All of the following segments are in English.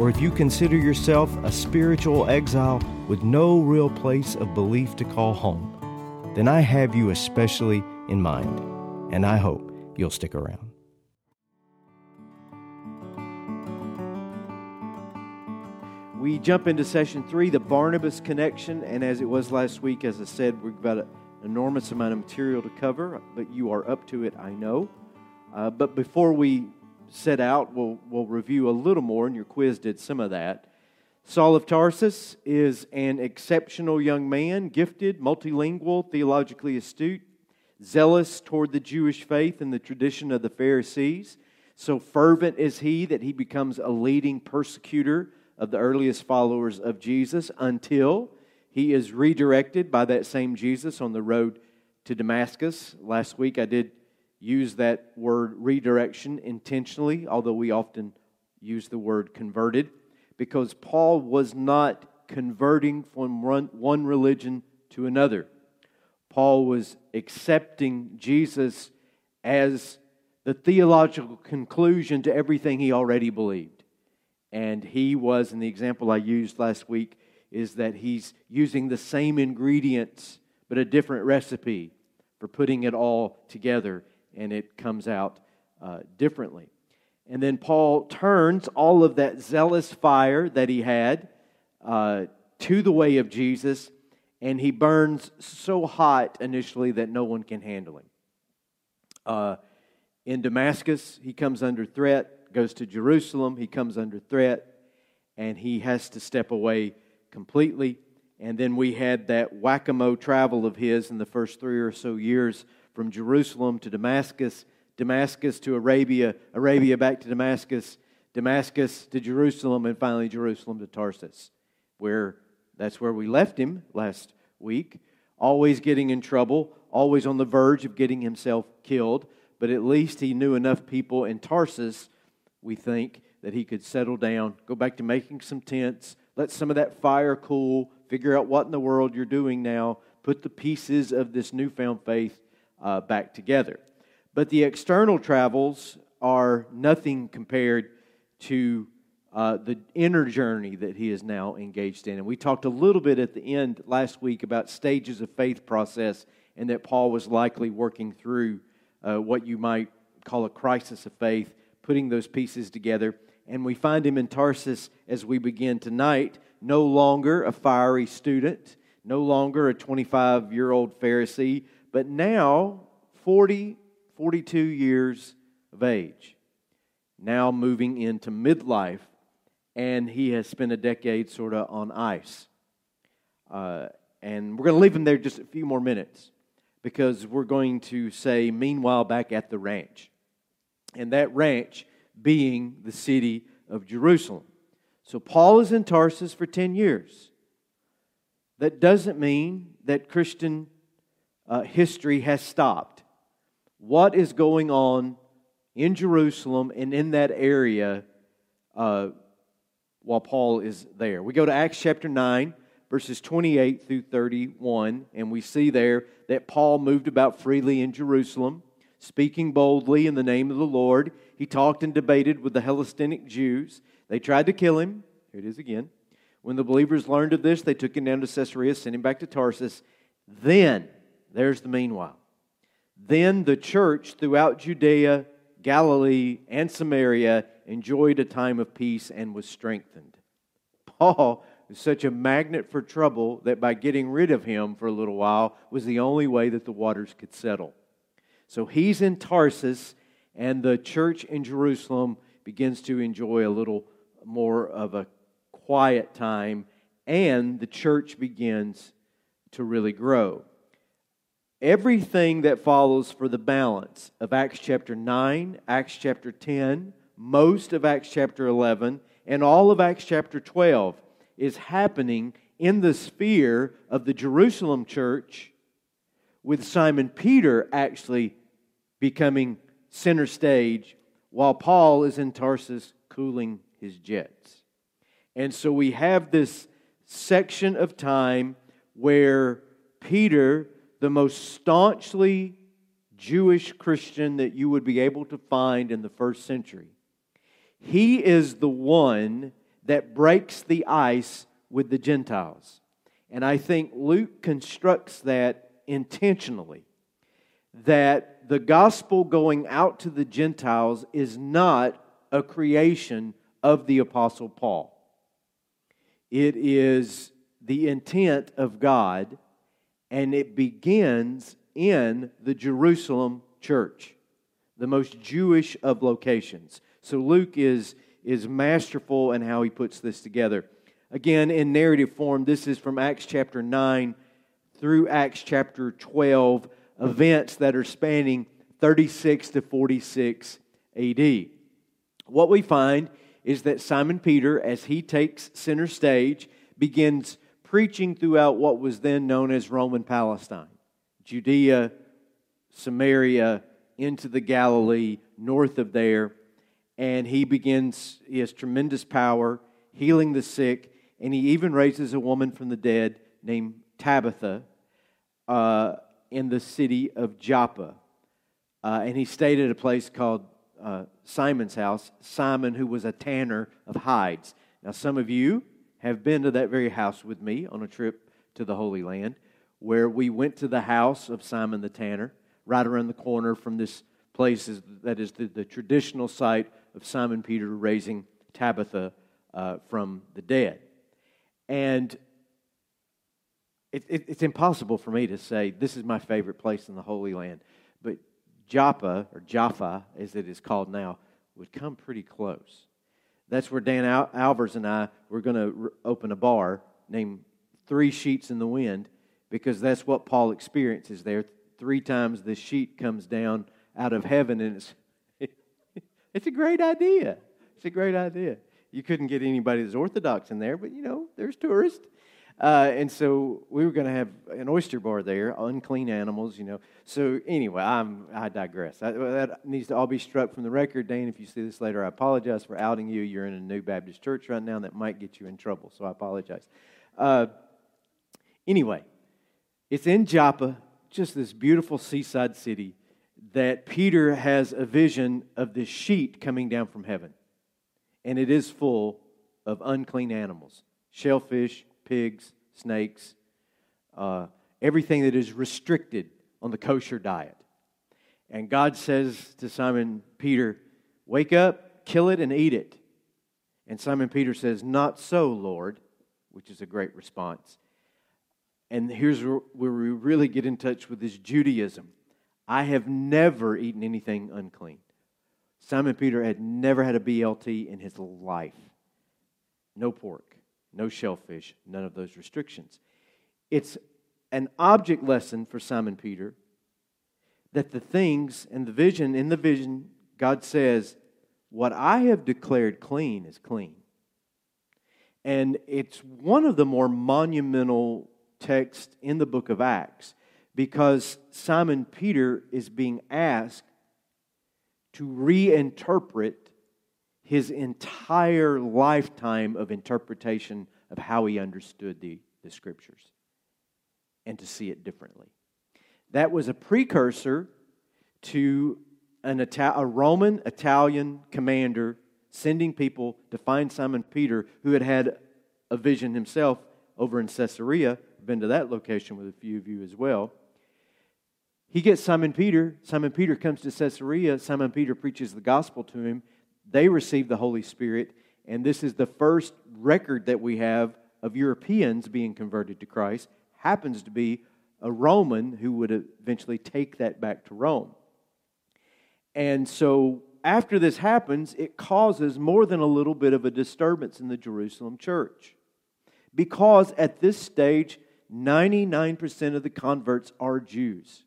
or if you consider yourself a spiritual exile with no real place of belief to call home, then I have you especially in mind, and I hope you'll stick around. We jump into session three, the Barnabas connection, and as it was last week, as I said, we've got an enormous amount of material to cover, but you are up to it, I know. Uh, but before we set out, we'll, we'll review a little more, and your quiz did some of that. Saul of Tarsus is an exceptional young man, gifted, multilingual, theologically astute, zealous toward the Jewish faith and the tradition of the Pharisees. So fervent is he that he becomes a leading persecutor of the earliest followers of Jesus until he is redirected by that same Jesus on the road to Damascus. Last week I did use that word redirection intentionally, although we often use the word converted, because Paul was not converting from one religion to another. Paul was accepting Jesus as the theological conclusion to everything he already believed. And he was, and the example I used last week is that he's using the same ingredients but a different recipe for putting it all together and it comes out uh, differently. And then Paul turns all of that zealous fire that he had uh, to the way of Jesus, and he burns so hot initially that no one can handle him. Uh, in Damascus, he comes under threat, goes to Jerusalem, he comes under threat, and he has to step away completely. And then we had that whack a mole travel of his in the first three or so years from Jerusalem to Damascus, Damascus to Arabia, Arabia back to Damascus, Damascus to Jerusalem, and finally Jerusalem to Tarsus, where that's where we left him last week. Always getting in trouble, always on the verge of getting himself killed, but at least he knew enough people in Tarsus, we think, that he could settle down, go back to making some tents, let some of that fire cool, figure out what in the world you're doing now, put the pieces of this newfound faith uh, back together. But the external travels are nothing compared to uh, the inner journey that he is now engaged in. And we talked a little bit at the end last week about stages of faith process and that Paul was likely working through uh, what you might call a crisis of faith, putting those pieces together. And we find him in Tarsus as we begin tonight, no longer a fiery student, no longer a 25 year old Pharisee, but now 40, 42 years of age, now moving into midlife, and he has spent a decade sort of on ice. Uh, and we're going to leave him there just a few more minutes because we're going to say, meanwhile, back at the ranch. And that ranch being the city of Jerusalem. So Paul is in Tarsus for 10 years. That doesn't mean that Christian uh, history has stopped. What is going on in Jerusalem and in that area uh, while Paul is there? We go to Acts chapter 9, verses 28 through 31, and we see there that Paul moved about freely in Jerusalem, speaking boldly in the name of the Lord. He talked and debated with the Hellenistic Jews. They tried to kill him. Here it is again. When the believers learned of this, they took him down to Caesarea, sent him back to Tarsus. Then, there's the meanwhile. Then the church throughout Judea, Galilee, and Samaria enjoyed a time of peace and was strengthened. Paul is such a magnet for trouble that by getting rid of him for a little while was the only way that the waters could settle. So he's in Tarsus, and the church in Jerusalem begins to enjoy a little more of a quiet time, and the church begins to really grow everything that follows for the balance of Acts chapter 9, Acts chapter 10, most of Acts chapter 11, and all of Acts chapter 12 is happening in the sphere of the Jerusalem church, with Simon Peter actually becoming center stage while Paul is in Tarsus cooling his jets. And so we have this section of time where Peter, the most staunchly Jewish Christian that you would be able to find in the first century, he is the one that breaks the ice with the Gentiles. And I think Luke constructs that intentionally that the gospel going out to the Gentiles is not a creation of the Apostle Paul. It is the intent of God, and it begins in the Jerusalem church, the most Jewish of locations. So Luke is, is masterful in how he puts this together. Again, in narrative form, this is from Acts chapter 9 through Acts chapter 12, events that are spanning 36 to 46 AD. What we find is that Simon Peter, as he takes center stage, begins preaching throughout what was then known as Roman Palestine Judea, Samaria, into the Galilee, north of there. And he begins, he has tremendous power, healing the sick, and he even raises a woman from the dead named Tabitha uh, in the city of Joppa. Uh, and he stayed at a place called uh, Simon's house, Simon, who was a tanner of hides. Now, some of you have been to that very house with me on a trip to the Holy Land, where we went to the house of Simon the tanner, right around the corner from this place is, that is the, the traditional site of Simon Peter raising Tabitha uh, from the dead. And it, it, it's impossible for me to say this is my favorite place in the Holy Land. But Joppa, or Jaffa, as it is called now, would come pretty close. That's where Dan Al- Alvers and I were going to open a bar named Three Sheets in the Wind because that's what Paul experiences there. Three times the sheet comes down out of heaven, and it's, it's a great idea. It's a great idea. You couldn't get anybody that's Orthodox in there, but you know, there's tourists. Uh, and so we were going to have an oyster bar there, unclean animals, you know. So anyway, I'm, I digress. I, that needs to all be struck from the record. Dane, if you see this later, I apologize for outing you. You're in a new Baptist church right now that might get you in trouble, so I apologize. Uh, anyway, it's in Joppa, just this beautiful seaside city, that Peter has a vision of this sheet coming down from heaven. And it is full of unclean animals shellfish, pigs, snakes, uh, everything that is restricted on the kosher diet. And God says to Simon Peter, Wake up, kill it, and eat it. And Simon Peter says, Not so, Lord, which is a great response. And here's where we really get in touch with this Judaism. I have never eaten anything unclean. Simon Peter had never had a BLT in his life. No pork no shellfish, none of those restrictions. It's an object lesson for Simon Peter that the things and the vision, in the vision, God says, What I have declared clean is clean. And it's one of the more monumental texts in the book of Acts because Simon Peter is being asked to reinterpret his entire lifetime of interpretation of how he understood the, the scriptures and to see it differently. That was a precursor to an Ita- a Roman Italian commander sending people to find Simon Peter, who had had a vision himself over in Caesarea. Been to that location with a few of you as well. He gets Simon Peter. Simon Peter comes to Caesarea. Simon Peter preaches the gospel to him. They received the Holy Spirit, and this is the first record that we have of Europeans being converted to Christ. Happens to be a Roman who would eventually take that back to Rome. And so, after this happens, it causes more than a little bit of a disturbance in the Jerusalem church. Because at this stage, 99% of the converts are Jews.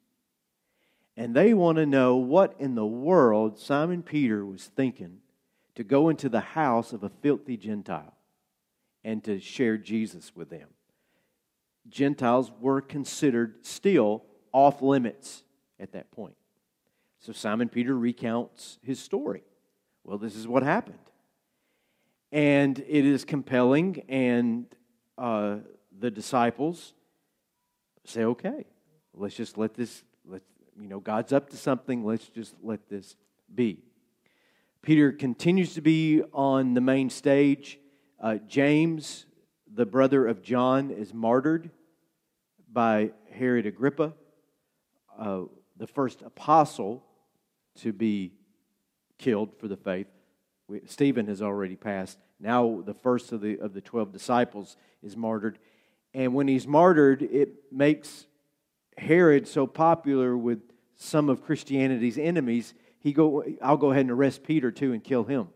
And they want to know what in the world Simon Peter was thinking to go into the house of a filthy Gentile and to share Jesus with them. Gentiles were considered still off limits at that point. So Simon Peter recounts his story. Well, this is what happened. And it is compelling, and uh, the disciples say, okay, let's just let this, let, you know, God's up to something, let's just let this be. Peter continues to be on the main stage. Uh, James, the brother of John, is martyred by Herod Agrippa, uh, the first apostle to be killed for the faith. We, Stephen has already passed. Now, the first of the, of the 12 disciples is martyred. And when he's martyred, it makes Herod so popular with some of Christianity's enemies, he go, I'll go ahead and arrest Peter too and kill him.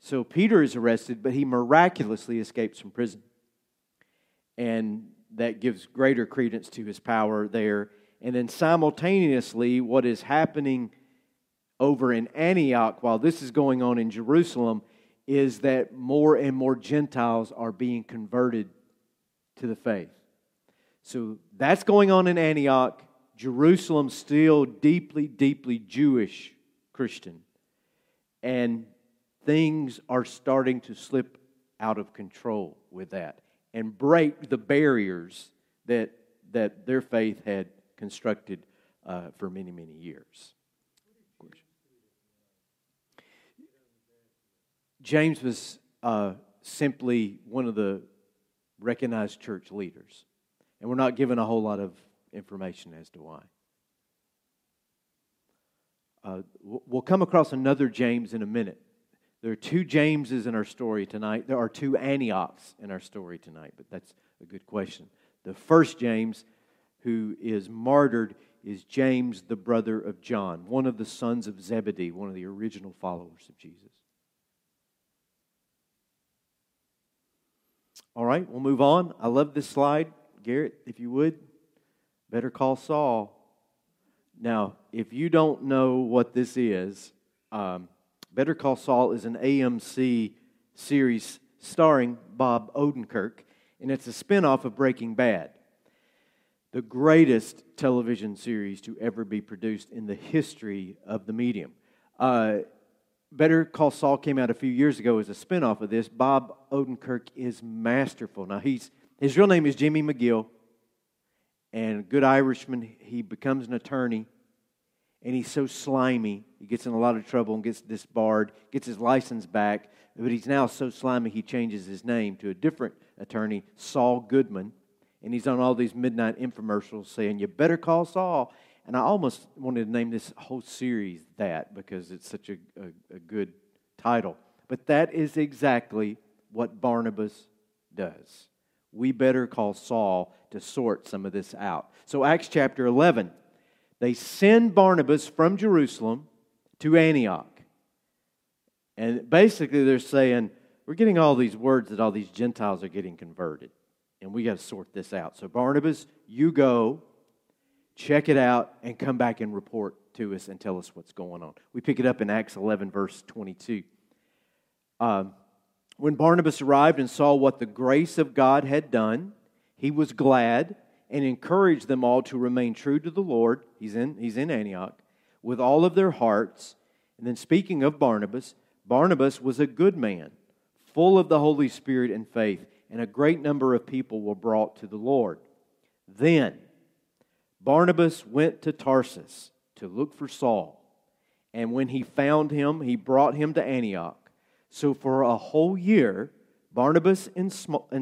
So Peter is arrested, but he miraculously escapes from prison. And that gives greater credence to his power there. And then simultaneously, what is happening over in Antioch while this is going on in Jerusalem is that more and more Gentiles are being converted to the faith. So that's going on in Antioch. Jerusalem still deeply, deeply Jewish Christian. And things are starting to slip out of control with that and break the barriers that, that their faith had constructed uh, for many, many years. James was uh, simply one of the recognized church leaders, and we're not given a whole lot of information as to why. Uh, we'll come across another James in a minute. There are two Jameses in our story tonight. There are two Antiochs in our story tonight, but that's a good question. The first James, who is martyred, is James, the brother of John, one of the sons of Zebedee, one of the original followers of Jesus. All right, we'll move on. I love this slide. Garrett, if you would, better call Saul. Now, if you don't know what this is, um, Better Call Saul is an AMC series starring Bob Odenkirk, and it's a spinoff of Breaking Bad, the greatest television series to ever be produced in the history of the medium. Uh, Better Call Saul came out a few years ago as a spinoff of this. Bob Odenkirk is masterful. Now, he's, his real name is Jimmy McGill, and a good Irishman. He becomes an attorney and he's so slimy. He gets in a lot of trouble and gets disbarred, gets his license back, but he's now so slimy he changes his name to a different attorney, Saul Goodman. And he's on all these midnight infomercials saying, You better call Saul. And I almost wanted to name this whole series that because it's such a, a, a good title. But that is exactly what Barnabas does. We better call Saul to sort some of this out. So, Acts chapter 11 they send Barnabas from Jerusalem to Antioch. And basically, they're saying, We're getting all these words that all these Gentiles are getting converted, and we got to sort this out. So, Barnabas, you go, check it out, and come back and report to us and tell us what's going on. We pick it up in Acts 11, verse 22. Um, when Barnabas arrived and saw what the grace of God had done, he was glad and encouraged them all to remain true to the Lord. He's in, he's in Antioch with all of their hearts. And then, speaking of Barnabas, Barnabas was a good man, full of the Holy Spirit and faith, and a great number of people were brought to the Lord. Then Barnabas went to Tarsus to look for Saul. And when he found him, he brought him to Antioch. So for a whole year, Barnabas and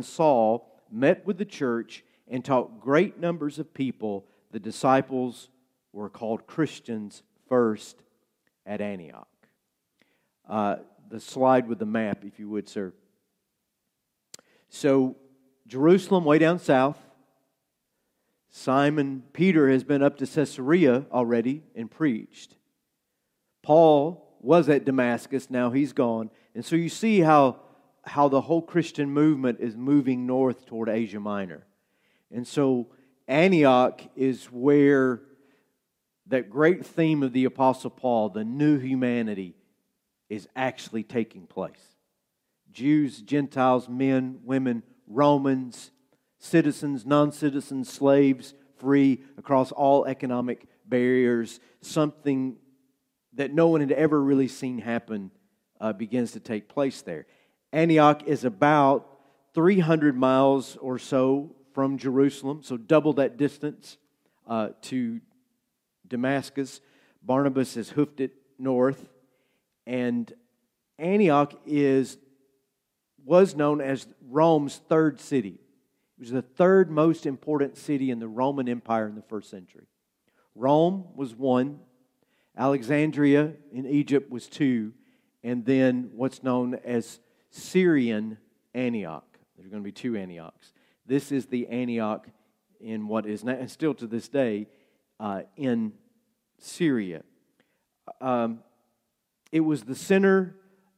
Saul met with the church and taught great numbers of people. The disciples were called Christians first at Antioch. Uh, the slide with the map, if you would, sir. So, Jerusalem, way down south. Simon Peter has been up to Caesarea already and preached. Paul was at Damascus, now he's gone. And so you see how, how the whole Christian movement is moving north toward Asia Minor. And so Antioch is where that great theme of the Apostle Paul, the new humanity, is actually taking place. Jews, Gentiles, men, women, Romans, citizens, non citizens, slaves, free across all economic barriers, something that no one had ever really seen happen uh, begins to take place there. Antioch is about 300 miles or so from Jerusalem, so double that distance uh, to Damascus. Barnabas has hoofed it north, and Antioch is was known as Rome's third city. It was the third most important city in the Roman Empire in the first century. Rome was one, Alexandria in Egypt was two, and then what's known as Syrian Antioch. There's going to be two Antiochs. This is the Antioch in what is now, still to this day, uh, in Syria. Um, it was the center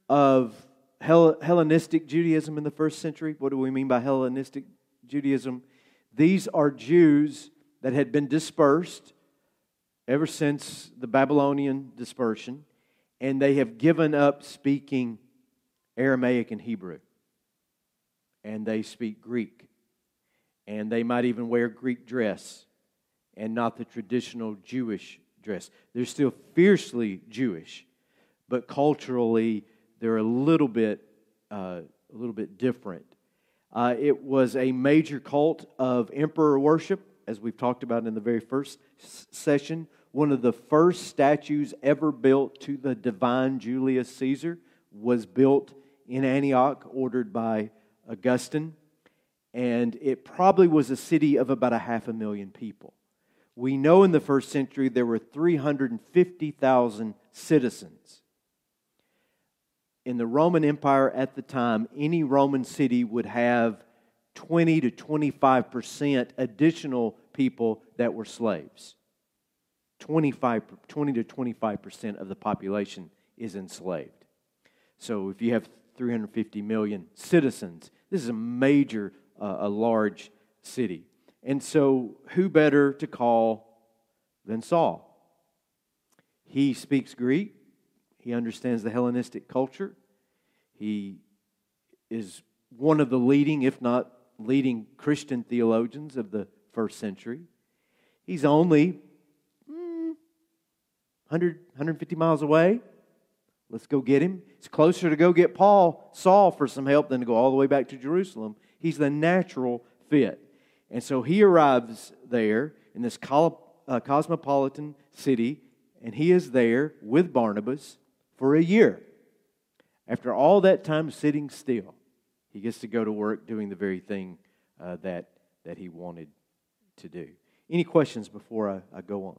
of Hellenistic Judaism in the first century. What do we mean by Hellenistic Judaism? These are Jews that had been dispersed ever since the Babylonian dispersion and they have given up speaking Aramaic and Hebrew. And they speak Greek. And they might even wear Greek dress and not the traditional Jewish dress. They're still fiercely Jewish, but culturally they're a little bit, uh, a little bit different. Uh, it was a major cult of emperor worship, as we've talked about in the very first session one of the first statues ever built to the divine Julius Caesar was built in Antioch, ordered by Augustine. And it probably was a city of about a half a million people. We know in the first century there were 350,000 citizens. In the Roman Empire at the time, any Roman city would have 20 to 25 percent additional people that were slaves. 25, 20 to 25% of the population is enslaved. So if you have 350 million citizens, this is a major, uh, a large city. And so, who better to call than Saul? He speaks Greek, he understands the Hellenistic culture, he is one of the leading, if not leading, Christian theologians of the first century. He's only 100, 150 miles away. Let's go get him. It's closer to go get Paul, Saul, for some help than to go all the way back to Jerusalem. He's the natural fit. And so he arrives there in this uh, cosmopolitan city, and he is there with Barnabas for a year. After all that time sitting still, he gets to go to work doing the very thing uh, that, that he wanted to do. Any questions before I, I go on?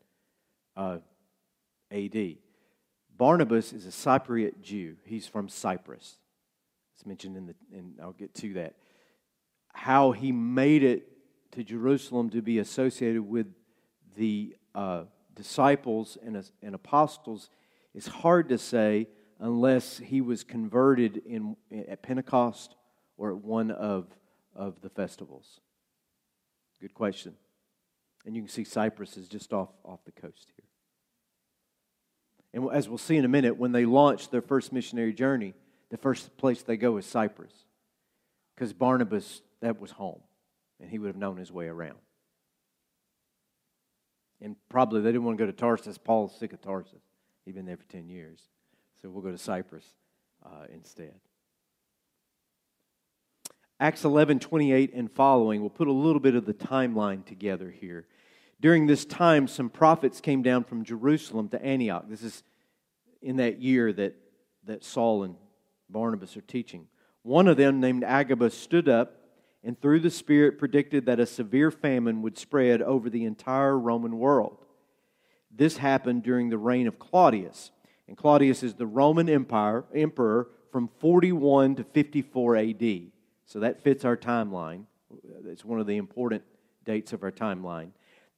uh, AD. Barnabas is a Cypriot Jew. He's from Cyprus. It's mentioned in the, and I'll get to that. How he made it to Jerusalem to be associated with the uh, disciples and, and apostles is hard to say unless he was converted in, at Pentecost or at one of, of the festivals. Good question. And you can see Cyprus is just off, off the coast here. And as we'll see in a minute, when they launched their first missionary journey, the first place they go is Cyprus. Because Barnabas, that was home, and he would have known his way around. And probably they didn't want to go to Tarsus. Paul's sick of Tarsus. He'd been there for 10 years. So we'll go to Cyprus uh, instead. Acts 11, 28 and following, we'll put a little bit of the timeline together here. During this time, some prophets came down from Jerusalem to Antioch. This is in that year that, that Saul and Barnabas are teaching. One of them, named Agabus, stood up and through the Spirit predicted that a severe famine would spread over the entire Roman world. This happened during the reign of Claudius. And Claudius is the Roman Empire emperor from 41 to 54 AD. So that fits our timeline. It's one of the important dates of our timeline.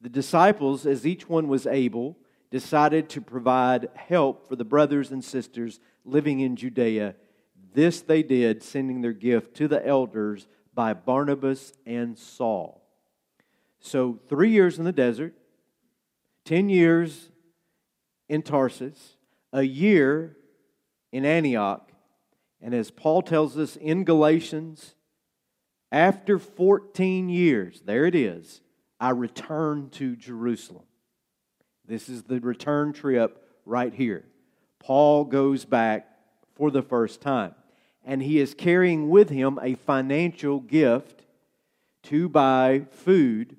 The disciples, as each one was able, decided to provide help for the brothers and sisters living in Judea. This they did, sending their gift to the elders by Barnabas and Saul. So, three years in the desert, 10 years in Tarsus, a year in Antioch, and as Paul tells us in Galatians, after 14 years, there it is, I return to Jerusalem. This is the return trip right here. Paul goes back for the first time, and he is carrying with him a financial gift to buy food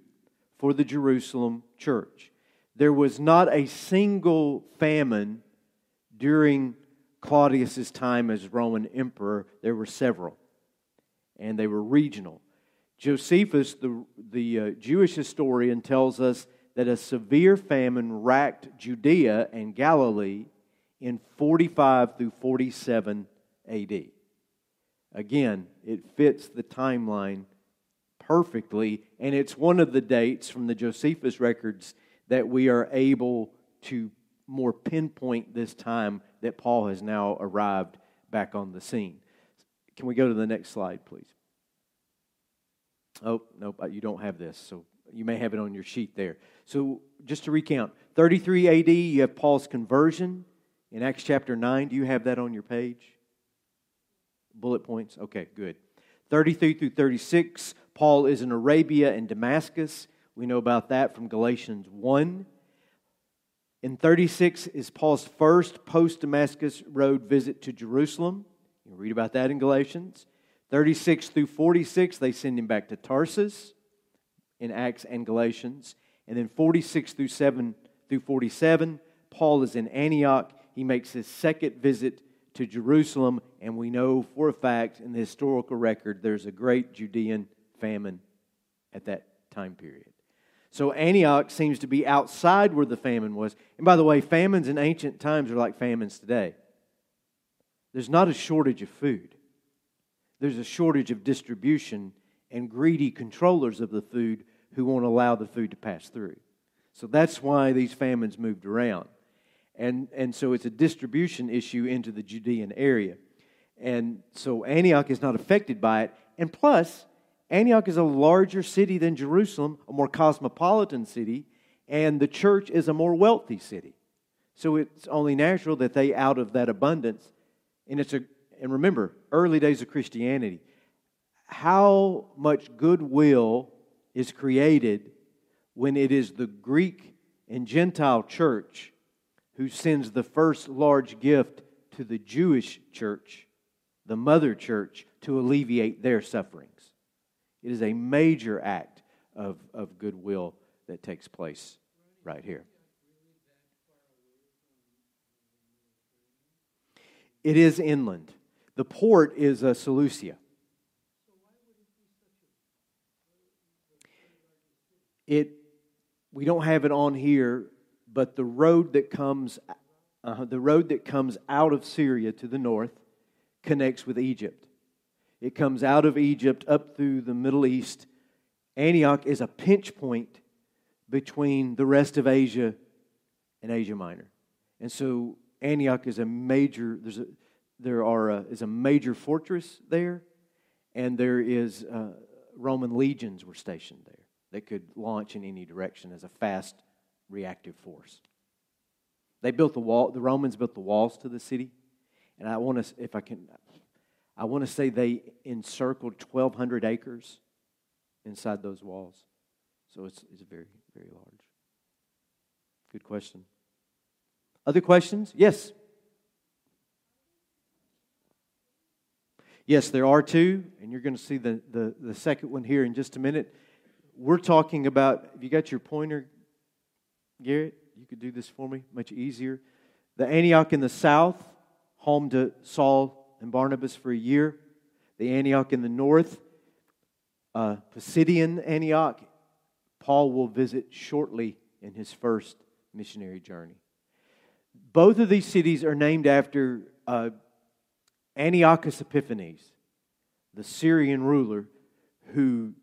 for the Jerusalem church. There was not a single famine during Claudius's time as Roman emperor. There were several, and they were regional. Josephus, the, the uh, Jewish historian, tells us that a severe famine racked Judea and Galilee in 45 through 47 AD. Again, it fits the timeline perfectly, and it's one of the dates from the Josephus records that we are able to more pinpoint this time that Paul has now arrived back on the scene. Can we go to the next slide, please? Oh, nope, uh, you don't have this, so you may have it on your sheet there. So, just to recount 33 AD, you have Paul's conversion in Acts chapter 9. Do you have that on your page? Bullet points? Okay, good. 33 through 36, Paul is in Arabia and Damascus. We know about that from Galatians 1. In 36 is Paul's first post Damascus road visit to Jerusalem. You read about that in Galatians. 36 through 46, they send him back to Tarsus in Acts and Galatians. And then 46 through 7 through 47, Paul is in Antioch. He makes his second visit to Jerusalem, and we know for a fact in the historical record there's a great Judean famine at that time period. So Antioch seems to be outside where the famine was. And by the way, famines in ancient times are like famines today. There's not a shortage of food, there's a shortage of distribution and greedy controllers of the food who won't allow the food to pass through. So that's why these famines moved around. And, and so it's a distribution issue into the Judean area. And so Antioch is not affected by it. And plus, Antioch is a larger city than Jerusalem, a more cosmopolitan city, and the church is a more wealthy city. So it's only natural that they, out of that abundance, and it's a, and remember, early days of Christianity, how much goodwill is created when it is the Greek and Gentile church who sends the first large gift to the Jewish church, the mother church, to alleviate their sufferings. It is a major act of, of goodwill that takes place right here. It is inland. The port is uh, Seleucia. It, we don't have it on here, but the road that comes, uh, the road that comes out of Syria to the north connects with Egypt. It comes out of Egypt up through the Middle East. Antioch is a pinch point between the rest of Asia and Asia Minor. And so Antioch is a major, there's a, there are a, is a major fortress there, and there is uh, Roman legions were stationed there that could launch in any direction as a fast reactive force. They built the wall, the Romans built the walls to the city. And I want to, if I can, I want to say they encircled 1,200 acres inside those walls. So it's, it's very, very large. Good question. Other questions? Yes. Yes, there are two, and you're going to see the, the, the second one here in just a minute. We're talking about, have you got your pointer, Garrett? You could do this for me much easier. The Antioch in the south, home to Saul and Barnabas for a year. The Antioch in the north, uh, Pisidian Antioch, Paul will visit shortly in his first missionary journey. Both of these cities are named after uh, Antiochus Epiphanes, the Syrian ruler who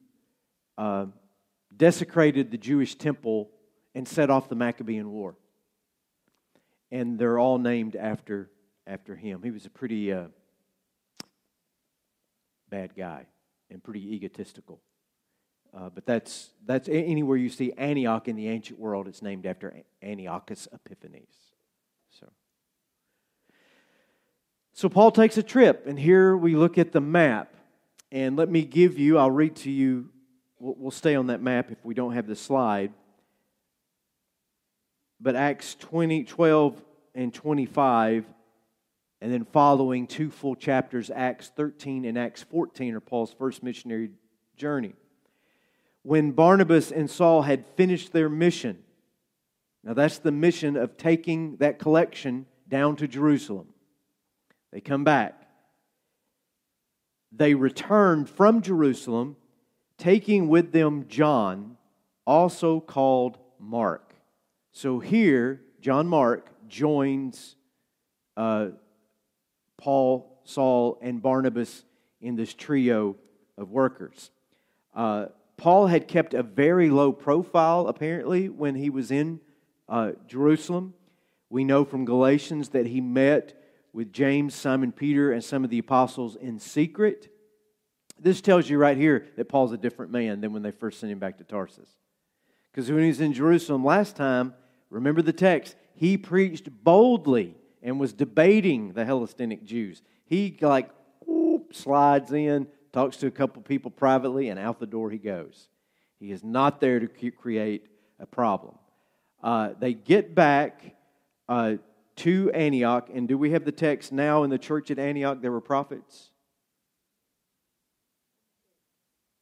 uh, desecrated the Jewish temple and set off the Maccabean War. And they're all named after, after him. He was a pretty uh, bad guy and pretty egotistical. Uh, but that's, that's anywhere you see Antioch in the ancient world, it's named after Antiochus Epiphanes. So. So Paul takes a trip, and here we look at the map. And let me give you, I'll read to you, we'll, stay on that map if we don't have the slide. But Acts 20, 12 and 25, and then following two full chapters, Acts 13 and Acts 14, are Paul's first missionary journey when Barnabas and Saul had finished their mission. Now, that's the mission of taking that collection down to Jerusalem. They come back. They returned from Jerusalem, taking with them John, also called Mark. So here, John Mark joins uh, Paul, Saul, and Barnabas in this trio of workers. Uh, Paul had kept a very low profile, apparently, when he was in uh, Jerusalem. We know from Galatians that he met with James, Simon Peter, and some of the apostles in secret. This tells you right here that Paul's a different man than when they first sent him back to Tarsus. Because when he was in Jerusalem last time, remember the text, he preached boldly and was debating the Hellenistic Jews. He, like, whoop, slides in, talks to a couple people privately, and out the door he goes. He is not there to create a problem. Uh, they get back uh, to Antioch, and do we have the text now in the church at Antioch? There were prophets.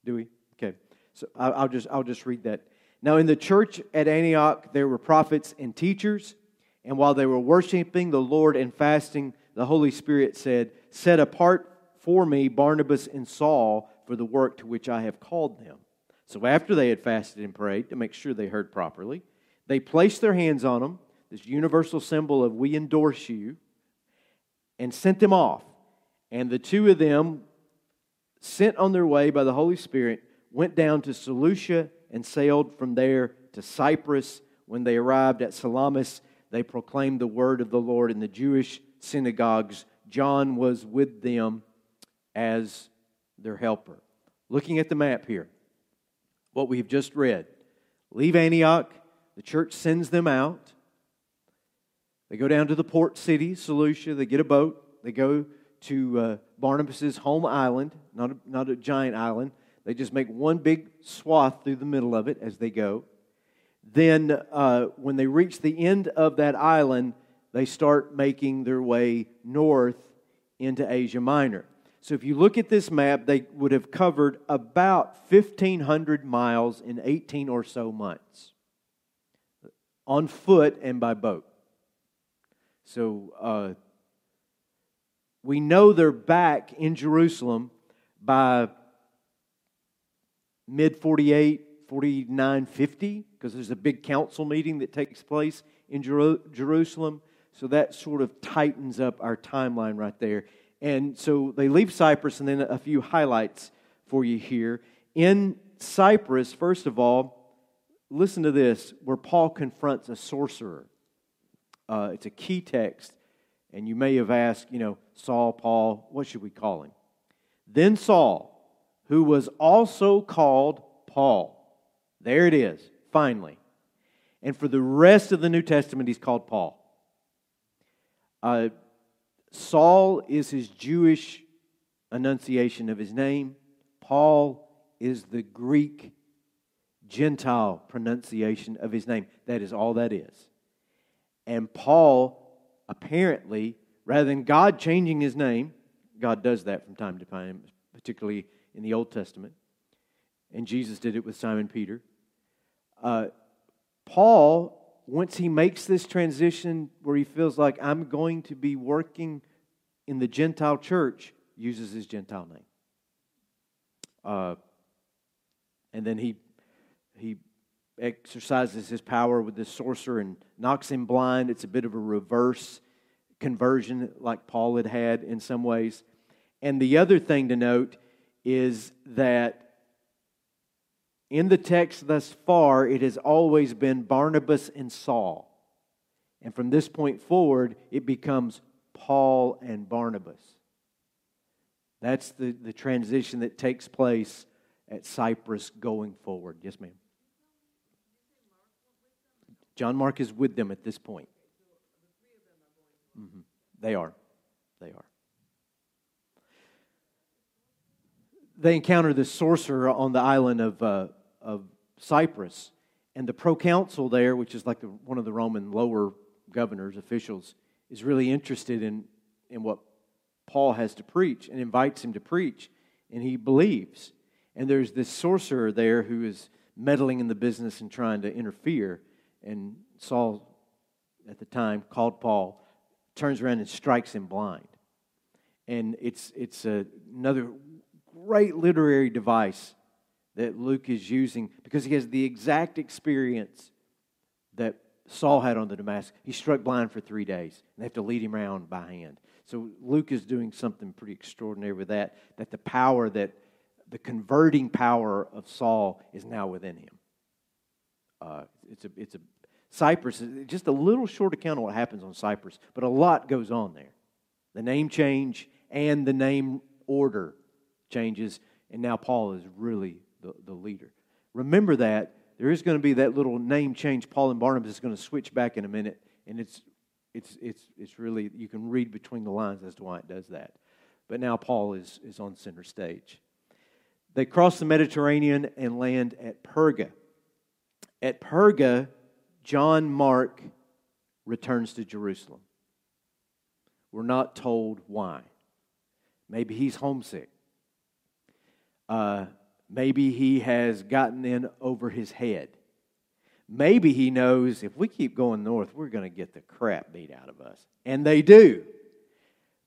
Do we? Okay. So I'll just I'll just read that. Now in the church at Antioch there were prophets and teachers, and while they were worshiping the Lord and fasting, the Holy Spirit said, "Set apart for me Barnabas and Saul for the work to which I have called them. So after they had fasted and prayed to make sure they heard properly, they placed their hands on them, this universal symbol of we endorse you, and sent them off. And the two of them, sent on their way by the Holy Spirit, went down to Seleucia and sailed from there to Cyprus. When they arrived at Salamis, they proclaimed the word of the Lord in the Jewish synagogues. John was with them as their helper. Looking at the map here, what we've just read leave Antioch, the church sends them out. They go down to the port city, Seleucia, they get a boat, they go to uh, Barnabas' home island, not a, not a giant island. They just make one big swath through the middle of it as they go. Then, uh, when they reach the end of that island, they start making their way north into Asia Minor. So if you look at this map, they would have covered about 1,500 miles in 18 or so months on foot and by boat. So uh, we know they're back in Jerusalem by mid 48, 49, 50, because there's a big council meeting that takes place in Jer- Jerusalem. So that sort of tightens up our timeline right there. And so they leave Cyprus, and then a few highlights for you here. In Cyprus, first of all, listen to this where Paul confronts a sorcerer. Uh, it's a key text, and you may have asked, you know, Saul, Paul, what should we call him? Then Saul, who was also called Paul. There it is, finally. And for the rest of the New Testament, he's called Paul. Uh, Saul is his Jewish enunciation of his name. Paul is the Greek Gentile pronunciation of his name. That is all that is. And Paul, apparently, rather than God changing his name, God does that from time to time, particularly in the Old Testament, and Jesus did it with Simon Peter. Uh, Paul once he makes this transition where he feels like I'm going to be working in the Gentile church, uses his Gentile name. Uh, and then he, he exercises his power with this sorcerer and knocks him blind. It's a bit of a reverse conversion, like Paul had had in some ways. And the other thing to note is that in the text thus far, it has always been Barnabas and Saul. And from this point forward, it becomes Paul and Barnabas. That's the, the transition that takes place at Cyprus going forward. Yes, ma'am. John Mark is with them at this point. Mm-hmm. They are. They are. They encounter this sorcerer on the island of, uh, of Cyprus. And the proconsul there, which is like the, one of the Roman lower governors, officials, is really interested in, in what Paul has to preach and invites him to preach. And he believes. And there's this sorcerer there who is meddling in the business and trying to interfere. And Saul, at the time, called Paul, turns around and strikes him blind. And it's, it's a, another great literary device that Luke is using because he has the exact experience that Saul had on the Damascus. He struck blind for three days, and they have to lead him around by hand. So Luke is doing something pretty extraordinary with that, that the power that the converting power of Saul is now within him. Uh, it's a it's a Cyprus, just a little short account of what happens on Cyprus, but a lot goes on there. The name change and the name order changes, and now Paul is really the, the leader. Remember that. There is going to be that little name change. Paul and Barnabas is going to switch back in a minute, and it's, it's, it's, it's really, you can read between the lines as to why it does that. But now Paul is, is on center stage. They cross the Mediterranean and land at Perga. At Perga, John Mark returns to Jerusalem. We're not told why. Maybe he's homesick. Uh, maybe he has gotten in over his head. Maybe he knows if we keep going north, we're going to get the crap beat out of us. And they do.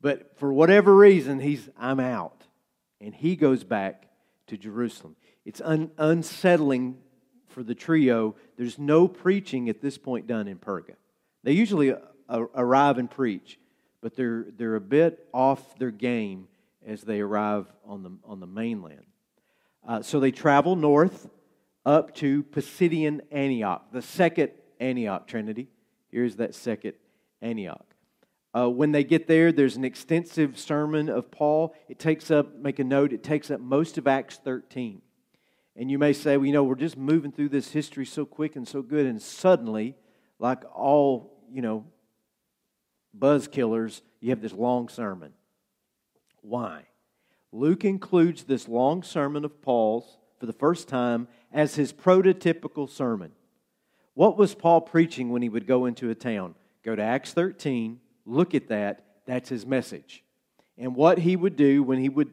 But for whatever reason, he's, I'm out. And he goes back to Jerusalem. It's un- unsettling for the trio, there's no preaching at this point done in Perga. They usually uh, arrive and preach, but they're, they're a bit off their game as they arrive on the, on the mainland. Uh, so they travel north up to Pisidian Antioch, the second Antioch Trinity. Here's that second Antioch. Uh, when they get there, there's an extensive sermon of Paul. It takes up, make a note, it takes up most of Acts 13. And you may say, well, you know, we're just moving through this history so quick and so good, and suddenly, like all, you know, buzz killers, you have this long sermon. Why? Luke includes this long sermon of Paul's for the first time as his prototypical sermon. What was Paul preaching when he would go into a town? Go to Acts 13, look at that, that's his message. And what he would do when he would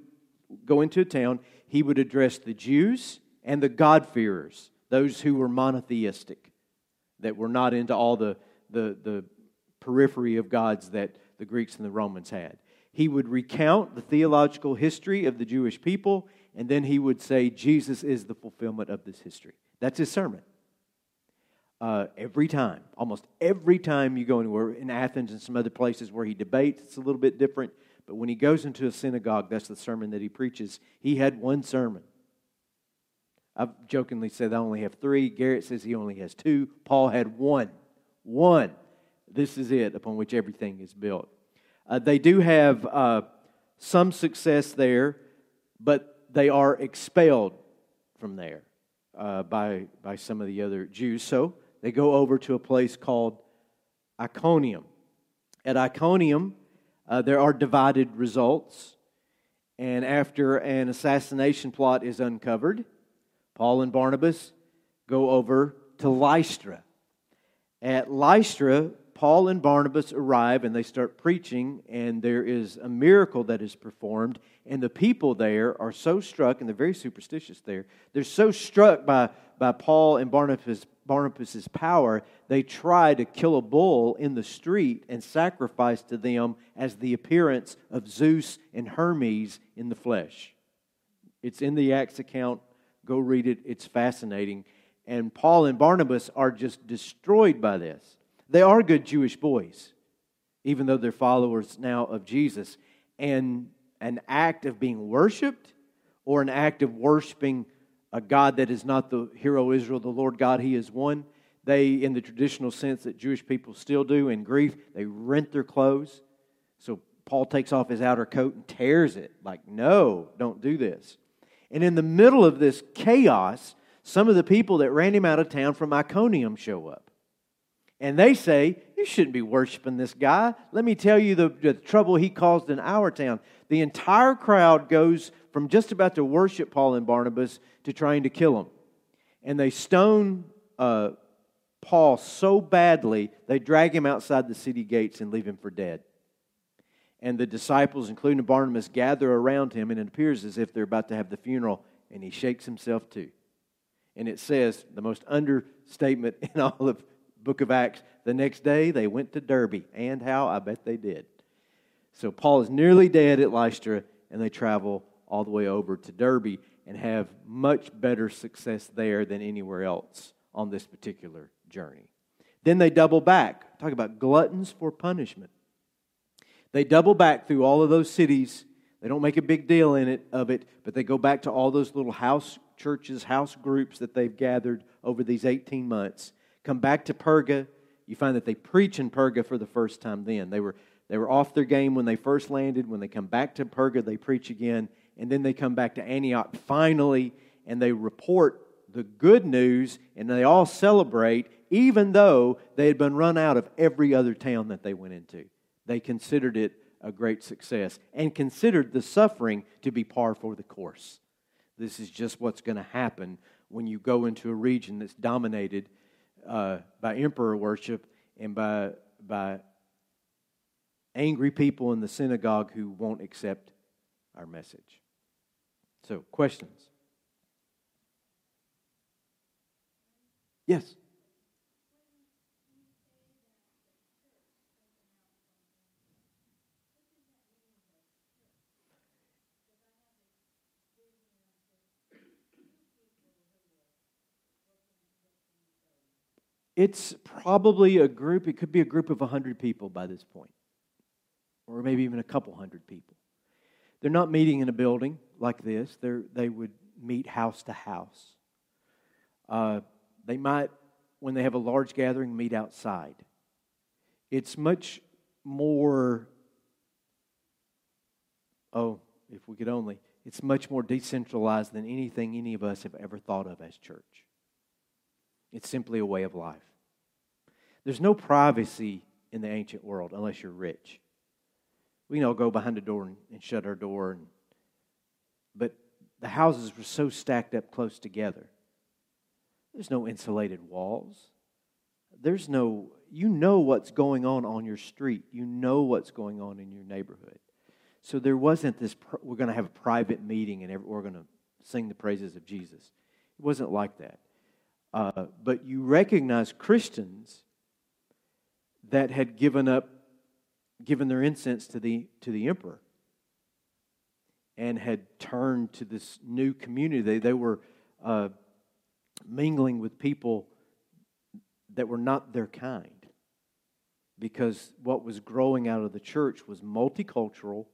go into a town, he would address the Jews and the God-fearers, those who were monotheistic, that were not into all the, the, the periphery of gods that the Greeks and the Romans had. He would recount the theological history of the Jewish people, and then he would say, Jesus is the fulfillment of this history. That's his sermon. Uh, every time, almost every time you go anywhere, in Athens and some other places where he debates, it's a little bit different. But when he goes into a synagogue, that's the sermon that he preaches. He had one sermon. I've jokingly said I only have three. Garrett says he only has two. Paul had one. One. This is it upon which everything is built. Uh, they do have uh, some success there, but they are expelled from there uh, by, by some of the other Jews. So they go over to a place called Iconium. At Iconium, uh, there are divided results. And after an assassination plot is uncovered, Paul and Barnabas go over to Lystra. At Lystra, Paul and Barnabas arrive and they start preaching, and there is a miracle that is performed. And the people there are so struck, and they're very superstitious there, they're so struck by, by Paul and Barnabas, Barnabas' power, they try to kill a bull in the street and sacrifice to them as the appearance of Zeus and Hermes in the flesh. It's in the Acts account Go read it, it's fascinating. And Paul and Barnabas are just destroyed by this. They are good Jewish boys, even though they're followers now of Jesus. And an act of being worshiped or an act of worshiping a God that is not the hero Israel, the Lord God, He is one. They, in the traditional sense that Jewish people still do in grief, they rent their clothes. So Paul takes off his outer coat and tears it. Like, no, don't do this. And in the middle of this chaos, some of the people that ran him out of town from Iconium show up. And they say, You shouldn't be worshiping this guy. Let me tell you the, the trouble he caused in our town. The entire crowd goes from just about to worship Paul and Barnabas to trying to kill them. And they stone uh, Paul so badly, they drag him outside the city gates and leave him for dead. And the disciples, including Barnabas, gather around him, and it appears as if they're about to have the funeral, and he shakes himself too. And it says, the most understatement in all of book of Acts, the next day they went to Derbe, And how? I bet they did. So Paul is nearly dead at Lystra, and they travel all the way over to Derbe and have much better success there than anywhere else on this particular journey. Then they double back. Talk about gluttons for punishment. They double back through all of those cities. They don't make a big deal in it of it, but they go back to all those little house churches, house groups that they've gathered over these 18 months. Come back to Perga. You find that they preach in Perga for the first time then. They were, they were off their game when they first landed. When they come back to Perga, they preach again. And then they come back to Antioch finally, and they report the good news, and they all celebrate, even though they had been run out of every other town that they went into. They considered it a great success and considered the suffering to be par for the course. This is just what's going to happen when you go into a region that's dominated uh, by emperor worship and by, by angry people in the synagogue who won't accept our message. So, questions? Yes. It's probably a group, it could be a group of 100 people by this point, or maybe even a couple hundred people. They're not meeting in a building like this, They're, they would meet house to house. Uh, they might, when they have a large gathering, meet outside. It's much more, oh, if we could only, it's much more decentralized than anything any of us have ever thought of as church. It's simply a way of life. There's no privacy in the ancient world unless you're rich. We can all go behind a door and, and shut our door, and, but the houses were so stacked up close together. There's no insulated walls. There's no, you know what's going on on your street. You know what's going on in your neighborhood. So there wasn't this, we're going to have a private meeting and we're going to sing the praises of Jesus. It wasn't like that. Uh, but you recognize Christians that had given up, given their incense to the, to the emperor and had turned to this new community. They, they were uh, mingling with people that were not their kind because what was growing out of the church was multicultural,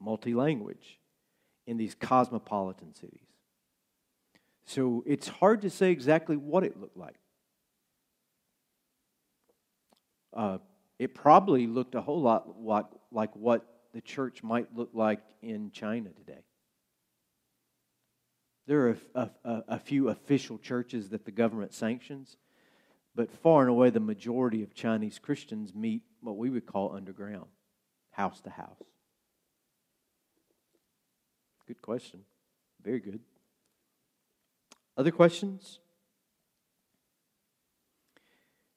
multi language in these cosmopolitan cities. So it's hard to say exactly what it looked like. Uh, it probably looked a whole lot like, like what the church might look like in China today. There are a, a, a, few official churches that the government sanctions, but far and away the majority of Chinese Christians meet what we would call underground, house to house. Good question. Very good. Other questions?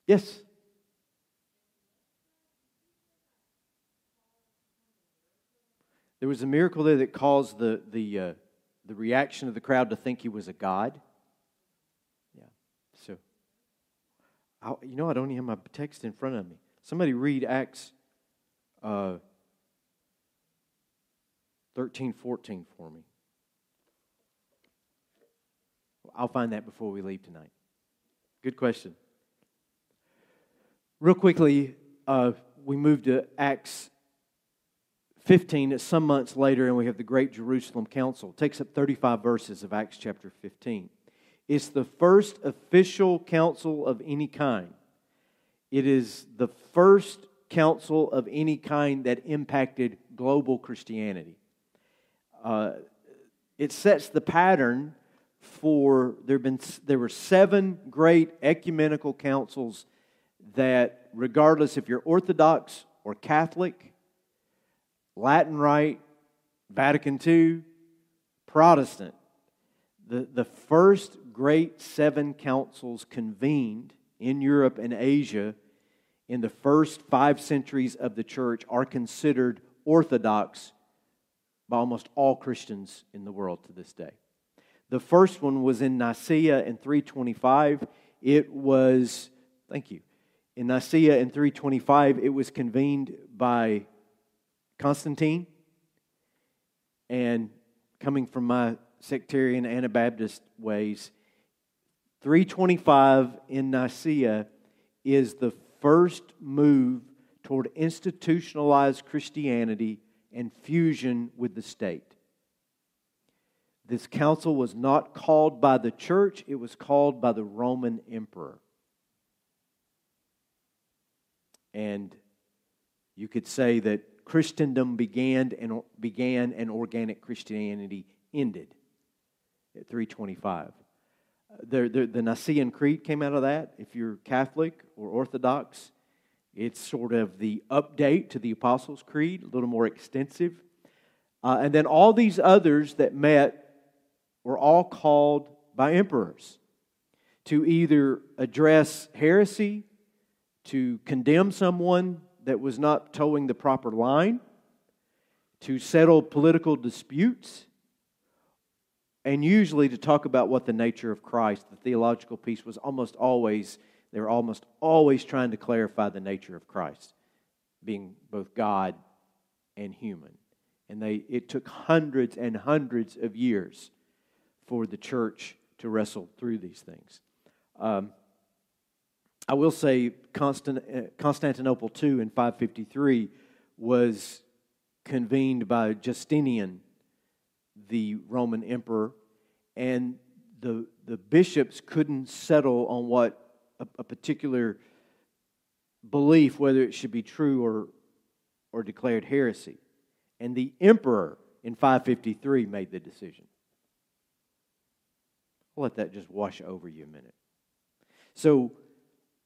Yes. There was a miracle there that caused the, the, uh, the reaction of the crowd to think he was a god. Yeah. So, I, you know, I don't even have my text in front of me. Somebody read Acts uh, 13, 14 for me. I'll find that before we leave tonight. Good question. Real quickly, uh, we move to Acts 15. It's some months later, and we have the Great Jerusalem Council. It takes up 35 verses of Acts chapter 15. It's the first official council of any kind. It is the first council of any kind that impacted global Christianity. Uh, it sets the pattern for there been there were seven great ecumenical councils that regardless if you're orthodox or catholic latin rite vatican ii protestant the, the first great seven councils convened in europe and asia in the first five centuries of the church are considered orthodox by almost all christians in the world to this day the first one was in Nicaea in 325. It was, thank you, in Nicaea in 325, it was convened by Constantine. And coming from my sectarian Anabaptist ways, 325 in Nicaea is the first move toward institutionalized Christianity and fusion with the state. This council was not called by the church, it was called by the Roman emperor. And you could say that Christendom began and, began and organic Christianity ended at 325. The, the, the Nicene Creed came out of that. If you're Catholic or Orthodox, it's sort of the update to the Apostles' Creed, a little more extensive. Uh, and then all these others that met were all called by emperors to either address heresy, to condemn someone that was not toeing the proper line, to settle political disputes, and usually to talk about what the nature of Christ, the theological piece was almost always, they were almost always trying to clarify the nature of Christ, being both God and human. And they, it took hundreds and hundreds of years for the church to wrestle through these things. Um, I will say Constant, uh, Constantinople II in 553 was convened by Justinian, the Roman emperor, and the, the bishops couldn't settle on what a, a particular belief, whether it should be true or, or declared heresy. And the emperor in 553 made the decision. I'll let that just wash over you a minute. So,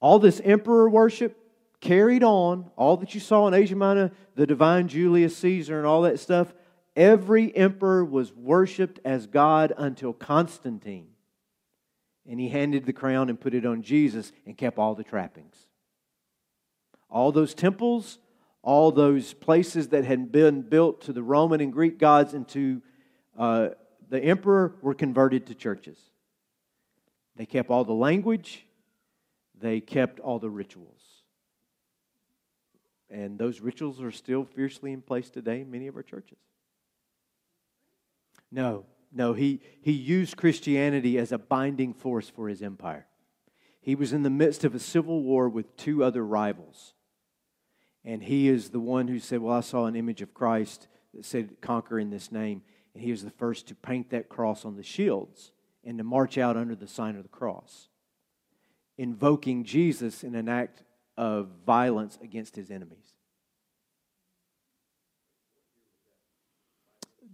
all this emperor worship carried on, all that you saw in Asia Minor, the divine Julius Caesar and all that stuff, every emperor was worshiped as God until Constantine. And he handed the crown and put it on Jesus and kept all the trappings. All those temples, all those places that had been built to the Roman and Greek gods and to uh, the emperor were converted to churches. They kept all the language, they kept all the rituals. And those rituals are still fiercely in place today in many of our churches. No, no, he, he used Christianity as a binding force for his empire. He was in the midst of a civil war with two other rivals. And he is the one who said, Well, I saw an image of Christ that said, Conquer in this name. And he was the first to paint that cross on the shields and to march out under the sign of the cross, invoking Jesus in an act of violence against his enemies.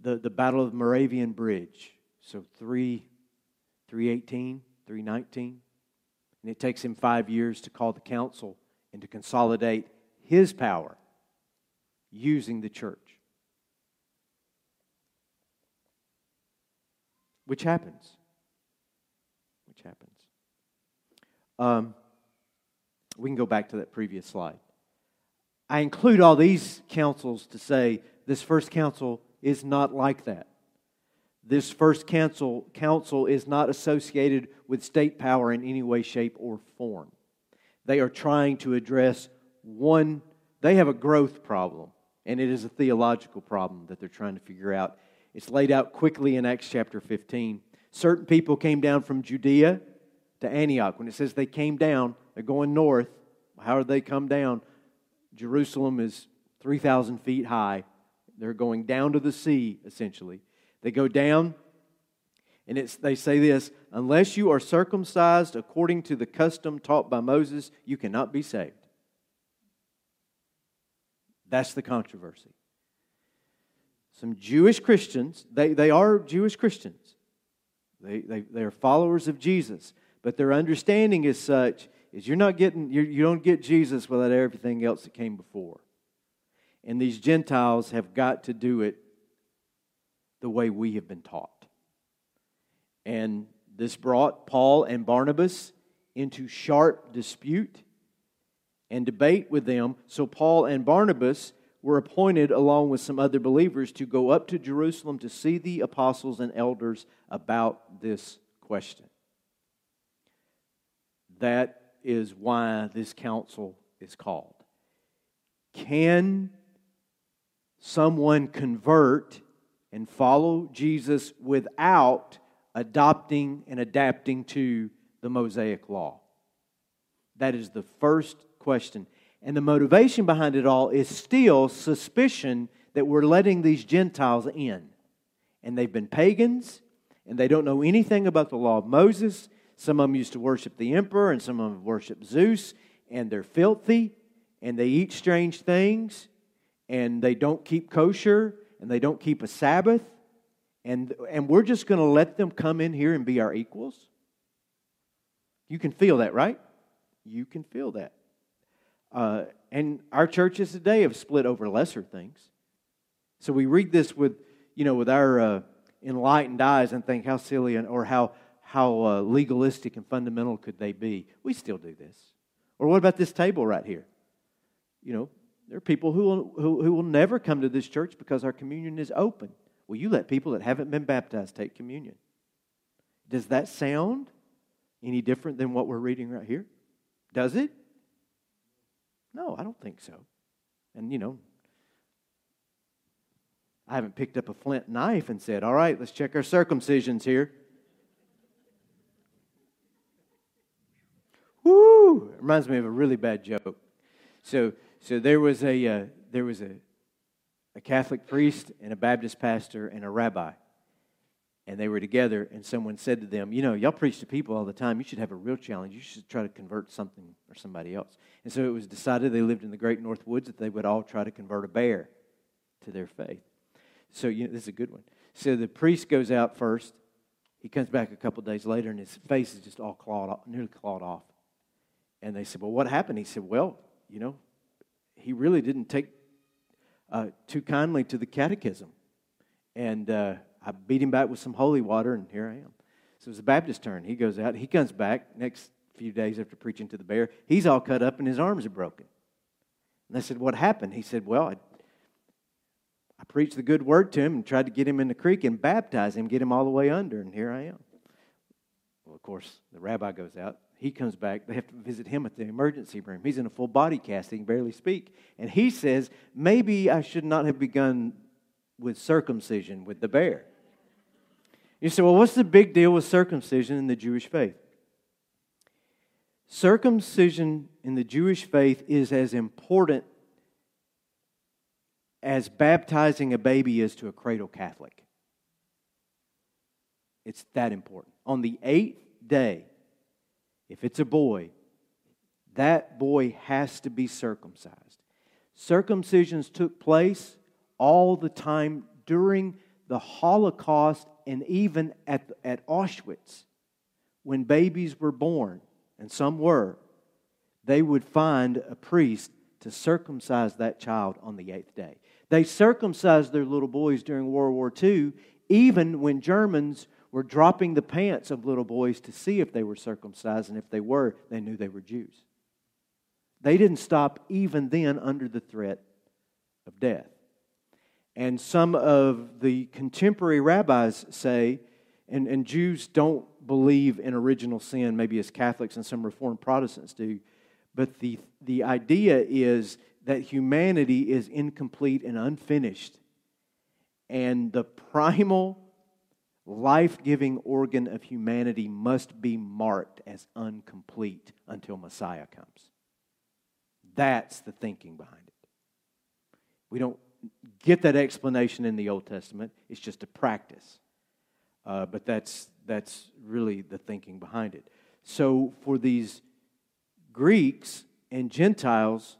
The, the Battle of Milvian Bridge, so 3, 318, 319. And it takes him five years to call the council and to consolidate his power using the church. Which happens Which happens. Um, we can go back to that previous slide. I include all these councils to say this first council is not like that. This first council, council is not associated with state power in any way, shape, or form. They are trying to address one, they have a growth problem, and it is a theological problem that they're trying to figure out. It's laid out quickly in Acts chapter 15 certain people came down from Judea to Antioch. When it says they came down, they're going north. How did they come down? Jerusalem is 3,000 feet high. They're going down to the sea, essentially. They go down, and it's, they say this unless you are circumcised according to the custom taught by Moses, you cannot be saved. That's the controversy. Some Jewish Christians, they, they are Jewish Christians, they, they, they are followers of Jesus, but their understanding is such is you're not getting you you don't get Jesus without everything else that came before. And these Gentiles have got to do it the way we have been taught. And this brought Paul and Barnabas into sharp dispute and debate with them. So Paul and Barnabas were appointed, along with some other believers, to go up to Jerusalem to see the apostles and elders about this question. That is why this council is called. Can someone convert and follow Jesus without adopting and adapting to the Mosaic law? That is the first question. And the motivation behind it all is still suspicion that we're letting these Gentiles in. And they've been pagans, and they don't know anything about the law of Moses. Some of them used to worship the emperor, and some of them worship Zeus, and they're filthy, and they eat strange things, and they don't keep kosher, and they don't keep a Sabbath. And, and we're just going to let them come in here and be our equals? You can feel that, right? You can feel that. Uh, and our churches today have split over lesser things. So we read this with, you know, with our uh, enlightened eyes and think how silly and, or how, how uh, legalistic and fundamental could they be. We still do this. Or what about this table right here? You know, there are people who will, who, who will never come to this church because our communion is open. Well, you let people that haven't been baptized take communion. Does that sound any different than what we're reading right here? Does it? No, I don't think so. And, you know, I haven't picked up a flint knife and said, all right, let's check our circumcisions here. It reminds me of a really bad joke. So, so there was a, uh, there was a, a Catholic priest and a Baptist pastor and a rabbi and they were together, and someone said to them, You know, y'all preach to people all the time. You should have a real challenge. You should try to convert something or somebody else. And so it was decided they lived in the great North Woods that they would all try to convert a bear to their faith. So, you know, this is a good one. So the priest goes out first. He comes back a couple days later, and his face is just all clawed off, nearly clawed off. And they said, Well, what happened? He said, Well, you know, he really didn't take uh, too kindly to the catechism. And, uh, I beat him back with some holy water, and here I am. So it was a Baptist turn. He goes out. He comes back next few days after preaching to the bear. He's all cut up, and his arms are broken. And I said, What happened? He said, Well, I, I preached the good word to him and tried to get him in the creek and baptize him, get him all the way under, and here I am. Well, of course, the rabbi goes out. He comes back. They have to visit him at the emergency room. He's in a full body cast. He can barely speak. And he says, Maybe I should not have begun with circumcision with the bear. You say, well, what's the big deal with circumcision in the Jewish faith? Circumcision in the Jewish faith is as important as baptizing a baby is to a cradle Catholic. It's that important. On the eighth day, if it's a boy, that boy has to be circumcised. Circumcisions took place all the time during the Holocaust and even at, at Auschwitz, when babies were born, and some were, they would find a priest to circumcise that child on the eighth day. They circumcised their little boys during World War II, even when Germans were dropping the pants of little boys to see if they were circumcised, and if they were, they knew they were Jews. They didn't stop even then under the threat of death. And some of the contemporary rabbis say, and, and Jews don't believe in original sin, maybe as Catholics and some Reformed Protestants do, but the, the idea is that humanity is incomplete and unfinished. And the primal life giving organ of humanity must be marked as incomplete until Messiah comes. That's the thinking behind it. We don't get that explanation in the Old Testament, it's just a practice. Uh, but that's, that's really the thinking behind it. So for these Greeks and Gentiles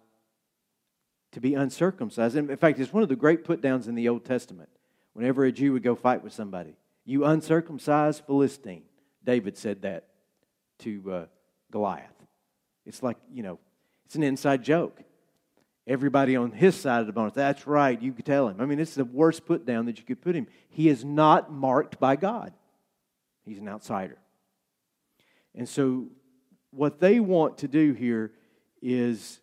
to be uncircumcised, in fact, it's one of the great put downs in the Old Testament. Whenever a Jew would go fight with somebody, you uncircumcised Philistine. David said that to uh, Goliath. It's like, you know, it's an inside joke. Everybody on his side of the bone, that's right, you could tell him. I mean, it's the worst put down that you could put him. He is not marked by God, he's an outsider. And so, what they want to do here is,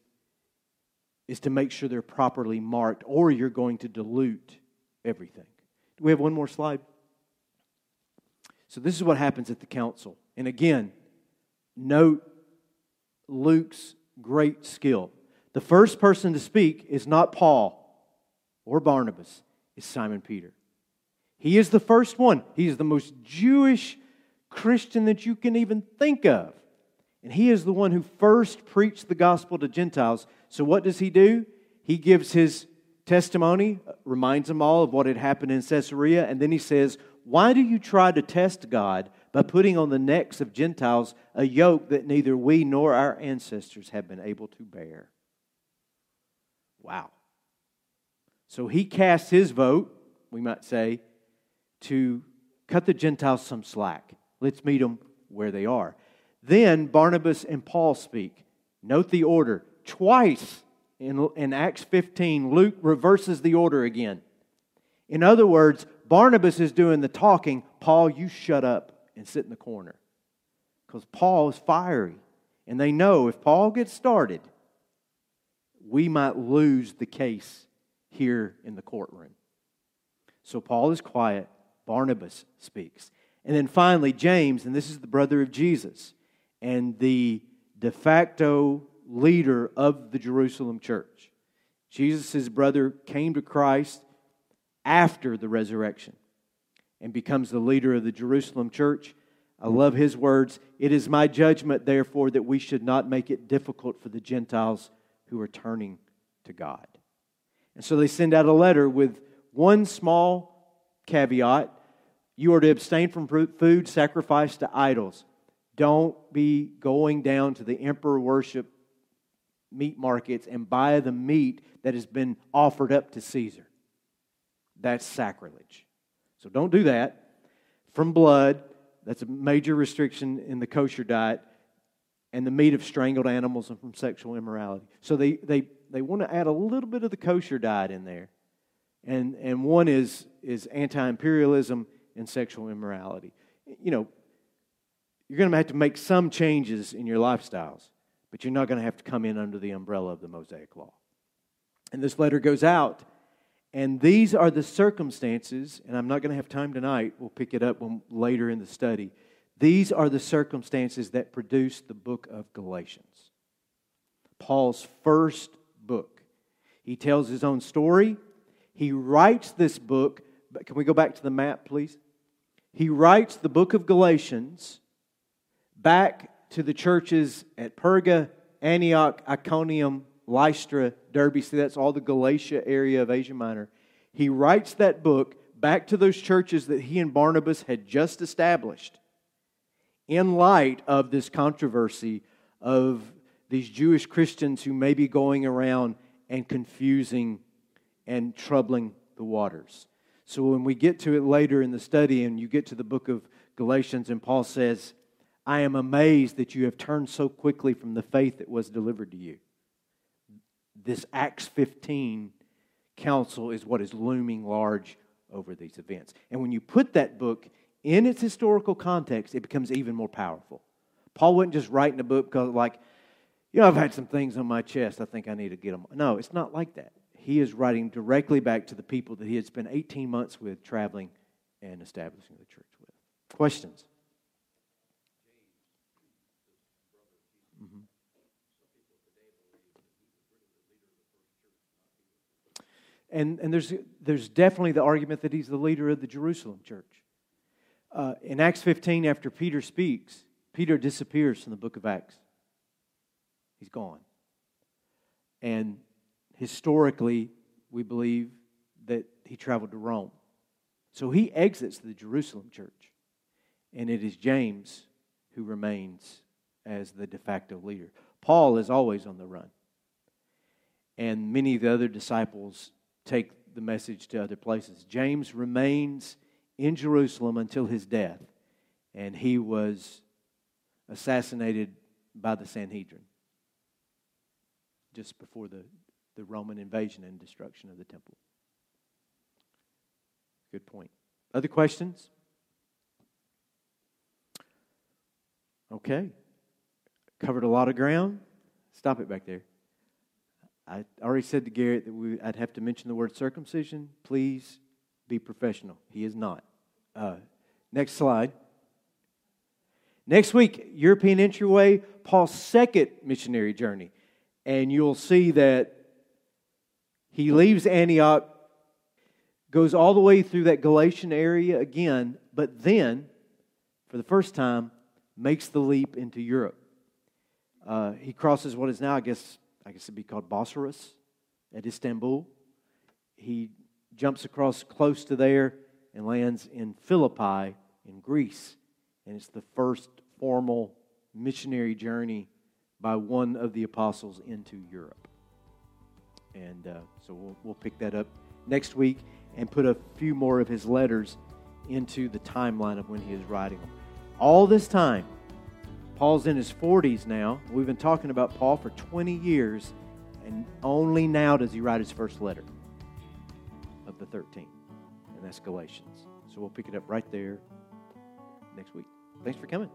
is to make sure they're properly marked, or you're going to dilute everything. Do we have one more slide? So, this is what happens at the council. And again, note Luke's great skill. The first person to speak is not Paul or Barnabas, it's Simon Peter. He is the first one. He is the most Jewish Christian that you can even think of. And he is the one who first preached the gospel to Gentiles. So, what does he do? He gives his testimony, reminds them all of what had happened in Caesarea, and then he says, why do you try to test God by putting on the necks of Gentiles a yoke that neither we nor our ancestors have been able to bear? Wow. So he casts his vote, we might say, to cut the Gentiles some slack. Let's meet them where they are. Then Barnabas and Paul speak. Note the order. Twice in, in Acts 15, Luke reverses the order again. In other words, Barnabas is doing the talking. Paul, you shut up and sit in the corner. Because Paul is fiery. And they know if Paul gets started, we might lose the case here in the courtroom. So Paul is quiet. Barnabas speaks. And then finally, James, and this is the brother of Jesus and the de facto leader of the Jerusalem church. Jesus' brother came to Christ after the resurrection and becomes the leader of the Jerusalem church. I love his words. It is my judgment, therefore, that we should not make it difficult for the Gentiles who are turning to God. And so they send out a letter with one small caveat you are to abstain from food sacrificed to idols. Don't be going down to the emperor worship meat markets and buy the meat that has been offered up to Caesar. That's sacrilege. So don't do that. From blood, that's a major restriction in the kosher diet, and the meat of strangled animals and from sexual immorality. So they, they, they want to add a little bit of the kosher diet in there. And, and one is, is anti imperialism and sexual immorality. You know, you're going to have to make some changes in your lifestyles, but you're not going to have to come in under the umbrella of the Mosaic Law. And this letter goes out and these are the circumstances, and I'm not going to have time tonight. We'll pick it up later in the study. These are the circumstances that produce the book of Galatians. Paul's first book. He tells his own story. He writes this book. Can we go back to the map, please? He writes the book of Galatians back to the churches at Perga, Antioch, Iconium, Lystra, Derbe. See, that's all the Galatia area of Asia Minor. He writes that book back to those churches that he and Barnabas had just established in light of this controversy of these Jewish Christians who may be going around and confusing and troubling the waters. So when we get to it later in the study and you get to the book of Galatians, and Paul says, I am amazed that you have turned so quickly from the faith that was delivered to you this Acts 15 council is what is looming large over these events. And when you put that book in its historical context, it becomes even more powerful. Paul wasn't just writing a book because, like, you know, I've had some things on my chest. I think I need to get them. No, it's not like that. He is writing directly back to the people that he had spent 18 months with traveling and establishing the church with. Questions? And, and there's, there's definitely the argument that he's the leader of the Jerusalem church. Uh, in Acts 15, after Peter speaks, Peter disappears from the book of Acts. He's gone. And historically, we believe that he traveled to Rome. So he exits the Jerusalem church. And it is James who remains as the de facto leader. Paul is always on the run. And many of the other disciples take the message to other places. James remains in Jerusalem until his death, and he was assassinated by the Sanhedrin just before the, the Roman invasion and destruction of the temple. Good point. Other questions? Okay. Covered a lot of ground. Stop it back there. I already said to Garrett that we, I'd have to mention the word circumcision. Please be professional. He is not. Uh, next slide. Next week, European entryway, Paul's second missionary journey. And you'll see that he leaves Antioch, goes all the way through that Galatian area again, but then, for the first time, makes the leap into Europe. Uh, he crosses what is now, I guess, I guess it'd be called Bosphorus at Istanbul. He jumps across close to there and lands in Philippi in Greece. And it's the first formal missionary journey by one of the apostles into Europe. And uh, so we'll, we'll pick that up next week and put a few more of his letters into the timeline of when he is writing them. All this time, Paul's in his 40s now. We've been talking about Paul for 20 years, and only now does he write his first letter of the 13, and that's Galatians. So we'll pick it up right there next week. Thanks for coming.